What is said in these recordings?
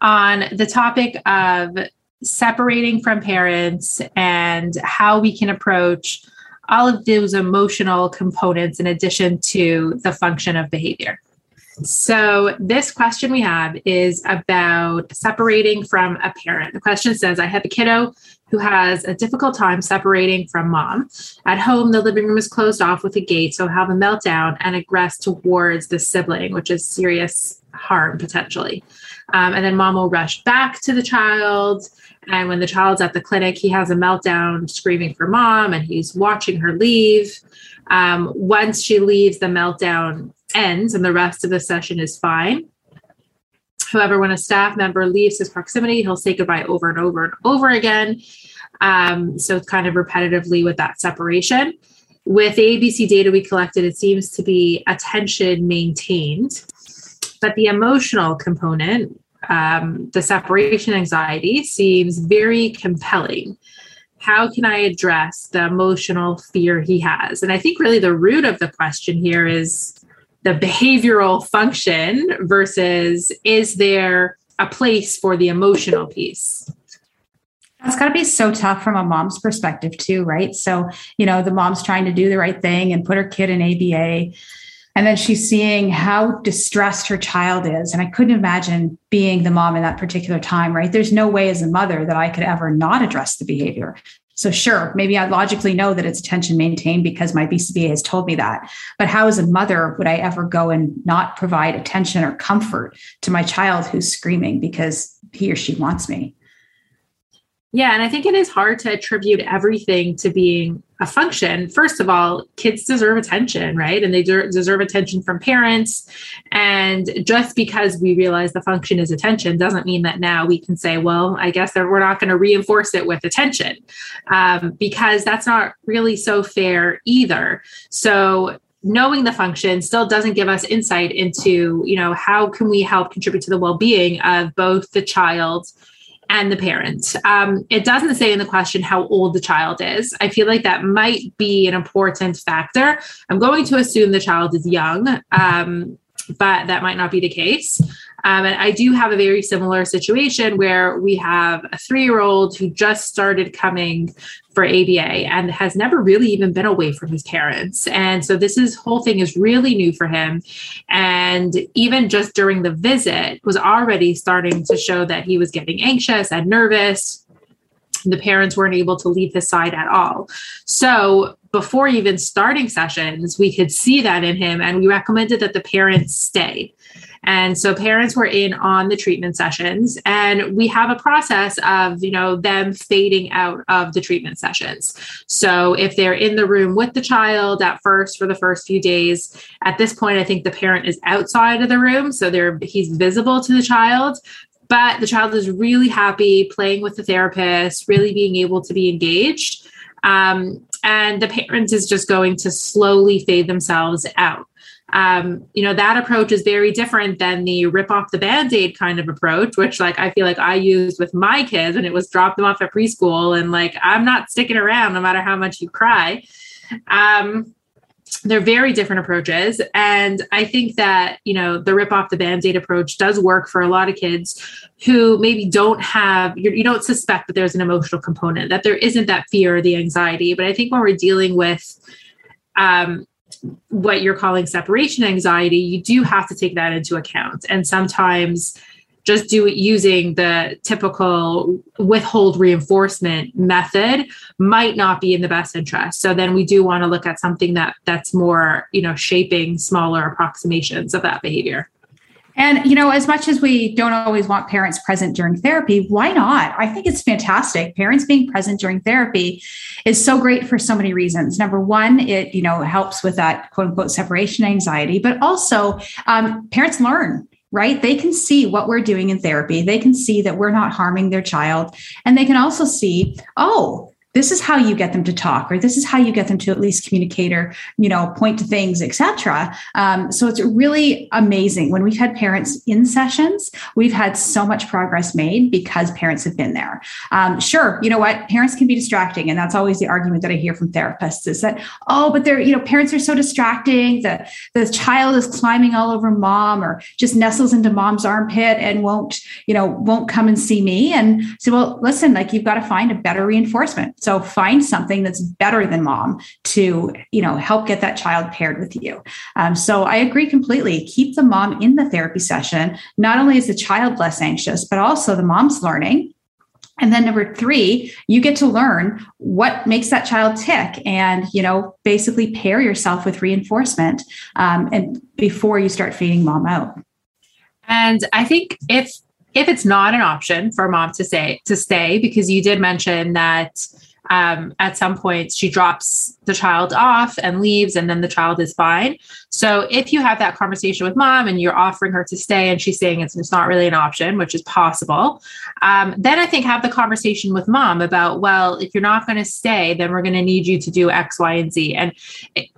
on the topic of separating from parents and how we can approach all of those emotional components in addition to the function of behavior. So, this question we have is about separating from a parent. The question says I have a kiddo who has a difficult time separating from mom. At home, the living room is closed off with a gate, so have a meltdown and aggress towards the sibling, which is serious harm potentially. Um, and then mom will rush back to the child. And when the child's at the clinic, he has a meltdown screaming for mom and he's watching her leave. Um, once she leaves, the meltdown ends and the rest of the session is fine. However, when a staff member leaves his proximity, he'll say goodbye over and over and over again. Um, so it's kind of repetitively with that separation. With the ABC data we collected, it seems to be attention maintained but the emotional component, um, the separation anxiety, seems very compelling. How can I address the emotional fear he has? And I think really the root of the question here is the behavioral function versus is there a place for the emotional piece? That's got to be so tough from a mom's perspective, too, right? So, you know, the mom's trying to do the right thing and put her kid in ABA and then she's seeing how distressed her child is. And I couldn't imagine being the mom in that particular time, right? There's no way as a mother that I could ever not address the behavior. So, sure, maybe I logically know that it's attention maintained because my BCBA has told me that. But how, as a mother, would I ever go and not provide attention or comfort to my child who's screaming because he or she wants me? Yeah, and I think it is hard to attribute everything to being a function. First of all, kids deserve attention, right? And they de- deserve attention from parents. And just because we realize the function is attention doesn't mean that now we can say, well, I guess that we're not going to reinforce it with attention, um, because that's not really so fair either. So knowing the function still doesn't give us insight into you know how can we help contribute to the well-being of both the child and the parent. Um, it doesn't say in the question how old the child is. I feel like that might be an important factor. I'm going to assume the child is young, um, but that might not be the case. Um, and I do have a very similar situation where we have a three year old who just started coming for ABA and has never really even been away from his parents. And so this is whole thing is really new for him. And even just during the visit was already starting to show that he was getting anxious and nervous. The parents weren't able to leave his side at all. So before even starting sessions, we could see that in him and we recommended that the parents stay. And so parents were in on the treatment sessions and we have a process of, you know, them fading out of the treatment sessions. So if they're in the room with the child at first for the first few days, at this point I think the parent is outside of the room so they're he's visible to the child, but the child is really happy playing with the therapist, really being able to be engaged. Um, and the parent is just going to slowly fade themselves out. Um, you know, that approach is very different than the rip off the band aid kind of approach, which like I feel like I used with my kids when it was drop them off at preschool and like I'm not sticking around no matter how much you cry. Um, they're very different approaches. And I think that, you know, the rip off the band aid approach does work for a lot of kids who maybe don't have, you don't suspect that there's an emotional component, that there isn't that fear or the anxiety. But I think when we're dealing with, um, what you're calling separation anxiety, you do have to take that into account. And sometimes just do it using the typical withhold reinforcement method might not be in the best interest so then we do want to look at something that that's more you know shaping smaller approximations of that behavior and, you know, as much as we don't always want parents present during therapy, why not? I think it's fantastic. Parents being present during therapy is so great for so many reasons. Number one, it, you know, helps with that quote unquote separation anxiety, but also um, parents learn right? They can see what we're doing in therapy. They can see that we're not harming their child. And they can also see, oh, this is how you get them to talk or this is how you get them to at least communicate or you know point to things etc um, so it's really amazing. When we've had parents in sessions we've had so much progress made because parents have been there. Um, sure you know what? Parents can be distracting and that's always the argument that i hear from therapists is that oh but they're you know parents are so distracting. The the child is climbing all over mom or just nestles into mom's armpit and won't you know won't come and see me. And so well listen like you've got to find a better reinforcement so find something that's better than mom to, you know, help get that child paired with you. Um, so I agree completely. Keep the mom in the therapy session. Not only is the child less anxious, but also the mom's learning. And then number three, you get to learn what makes that child tick, and you know, basically pair yourself with reinforcement, um, and before you start fading mom out. And I think if if it's not an option for mom to say to stay, because you did mention that um, at some point she drops the child off and leaves and then the child is fine. So if you have that conversation with mom and you're offering her to stay and she's saying it's, it's not really an option which is possible um, then i think have the conversation with mom about well if you're not going to stay then we're going to need you to do x y and z. And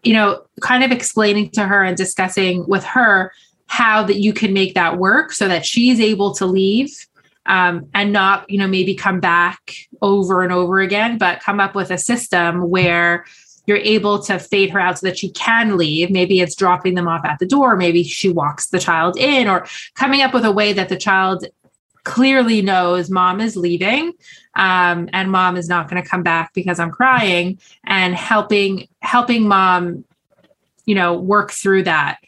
you know kind of explaining to her and discussing with her how that you can make that work so that she's able to leave um, and not, you know, maybe come back over and over again, but come up with a system where you're able to fade her out so that she can leave. Maybe it's dropping them off at the door. Maybe she walks the child in or coming up with a way that the child clearly knows mom is leaving um, and mom is not going to come back because I'm crying and helping helping mom you know work through that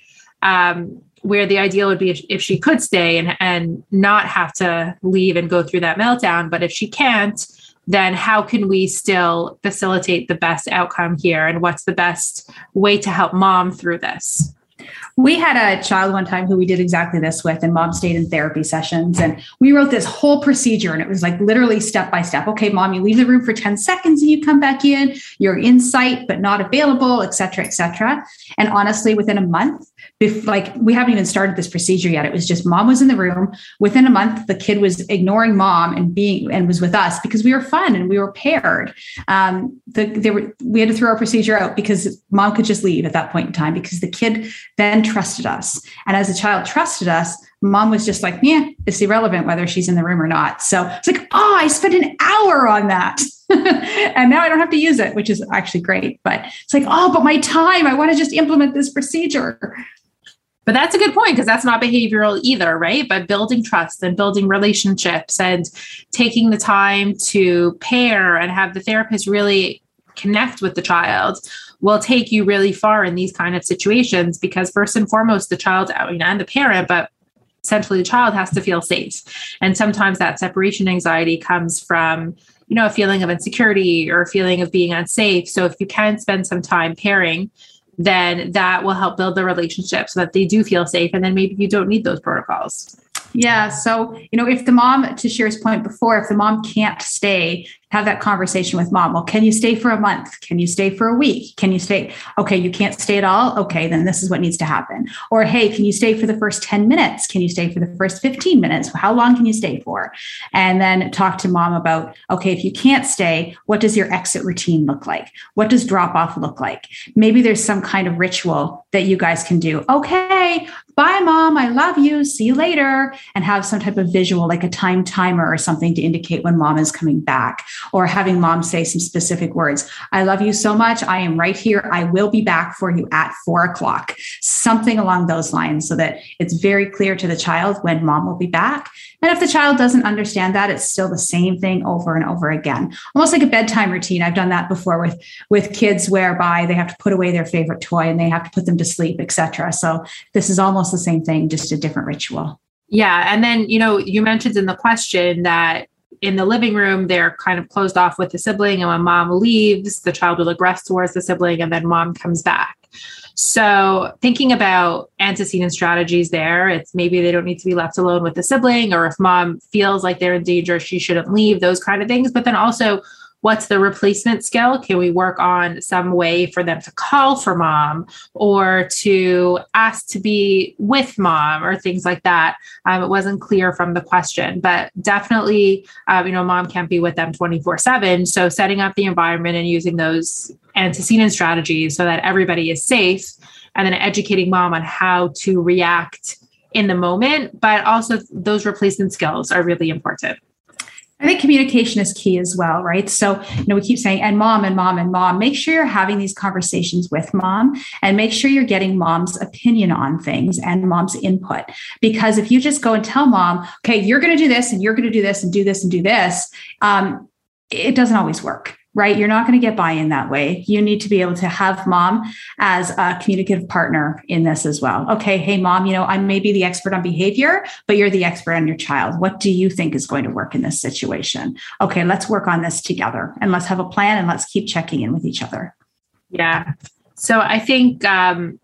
um, where the ideal would be if, if she could stay and, and not have to leave and go through that meltdown. But if she can't, then how can we still facilitate the best outcome here? And what's the best way to help mom through this? We had a child one time who we did exactly this with, and mom stayed in therapy sessions. And we wrote this whole procedure, and it was like literally step by step. Okay, mom, you leave the room for 10 seconds and you come back in. You're in sight, but not available, et cetera, et cetera. And honestly, within a month, like we haven't even started this procedure yet. It was just mom was in the room. Within a month, the kid was ignoring mom and being and was with us because we were fun and we were paired. Um, the, they were we had to throw our procedure out because mom could just leave at that point in time because the kid then trusted us. And as the child trusted us, mom was just like, yeah, it's irrelevant whether she's in the room or not. So it's like, oh, I spent an hour on that. and now I don't have to use it, which is actually great. But it's like, oh, but my time, I want to just implement this procedure. But that's a good point because that's not behavioral either, right? But building trust and building relationships and taking the time to pair and have the therapist really connect with the child will take you really far in these kind of situations because first and foremost the child I mean, and the parent but essentially the child has to feel safe. And sometimes that separation anxiety comes from you know a feeling of insecurity or a feeling of being unsafe. So if you can spend some time pairing then that will help build the relationship so that they do feel safe. And then maybe you don't need those protocols. Yeah. So, you know, if the mom, to Shira's point before, if the mom can't stay, have that conversation with mom. Well, can you stay for a month? Can you stay for a week? Can you stay? Okay, you can't stay at all. Okay, then this is what needs to happen. Or, hey, can you stay for the first 10 minutes? Can you stay for the first 15 minutes? How long can you stay for? And then talk to mom about, okay, if you can't stay, what does your exit routine look like? What does drop off look like? Maybe there's some kind of ritual that you guys can do. Okay, bye, mom. I love you. See you later. And have some type of visual, like a time timer or something to indicate when mom is coming back, or having mom say some specific words. I love you so much. I am right here. I will be back for you at four o'clock. Something along those lines so that it's very clear to the child when mom will be back. And if the child doesn't understand that, it's still the same thing over and over again. Almost like a bedtime routine. I've done that before with, with kids whereby they have to put away their favorite toy and they have to put them to sleep, etc. So this is almost the same thing, just a different ritual. Yeah. And then, you know, you mentioned in the question that in the living room, they're kind of closed off with the sibling. And when mom leaves, the child will aggress towards the sibling and then mom comes back. So, thinking about antecedent strategies there, it's maybe they don't need to be left alone with the sibling, or if mom feels like they're in danger, she shouldn't leave, those kind of things. But then also, what's the replacement skill? Can we work on some way for them to call for mom or to ask to be with mom or things like that? Um, it wasn't clear from the question, but definitely, uh, you know, mom can't be with them 24 7. So setting up the environment and using those antecedent strategies so that everybody is safe and then educating mom on how to react in the moment, but also those replacement skills are really important. I think communication is key as well, right? So, you know, we keep saying, and mom, and mom, and mom. Make sure you're having these conversations with mom and make sure you're getting mom's opinion on things and mom's input. Because if you just go and tell mom, okay, you're going to do this and you're going to do this and do this and do this, um, it doesn't always work right? You're not going to get buy in that way. You need to be able to have mom as a communicative partner in this as well. Okay, hey, mom, you know, I may be the expert on behavior, but you're the expert on your child. What do you think is going to work in this situation? Okay, let's work on this together and let's have a plan and let's keep checking in with each other. Yeah. So I think um,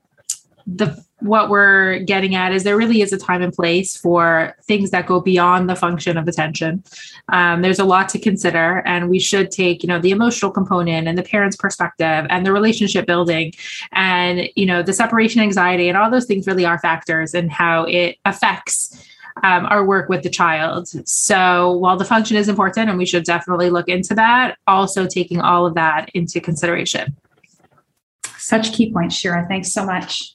the what we're getting at is there really is a time and place for things that go beyond the function of attention. Um, there's a lot to consider, and we should take, you know, the emotional component and the parent's perspective and the relationship building, and you know, the separation anxiety and all those things really are factors in how it affects. Um, our work with the child. So while the function is important and we should definitely look into that, also taking all of that into consideration. Such key points, Shira. Thanks so much.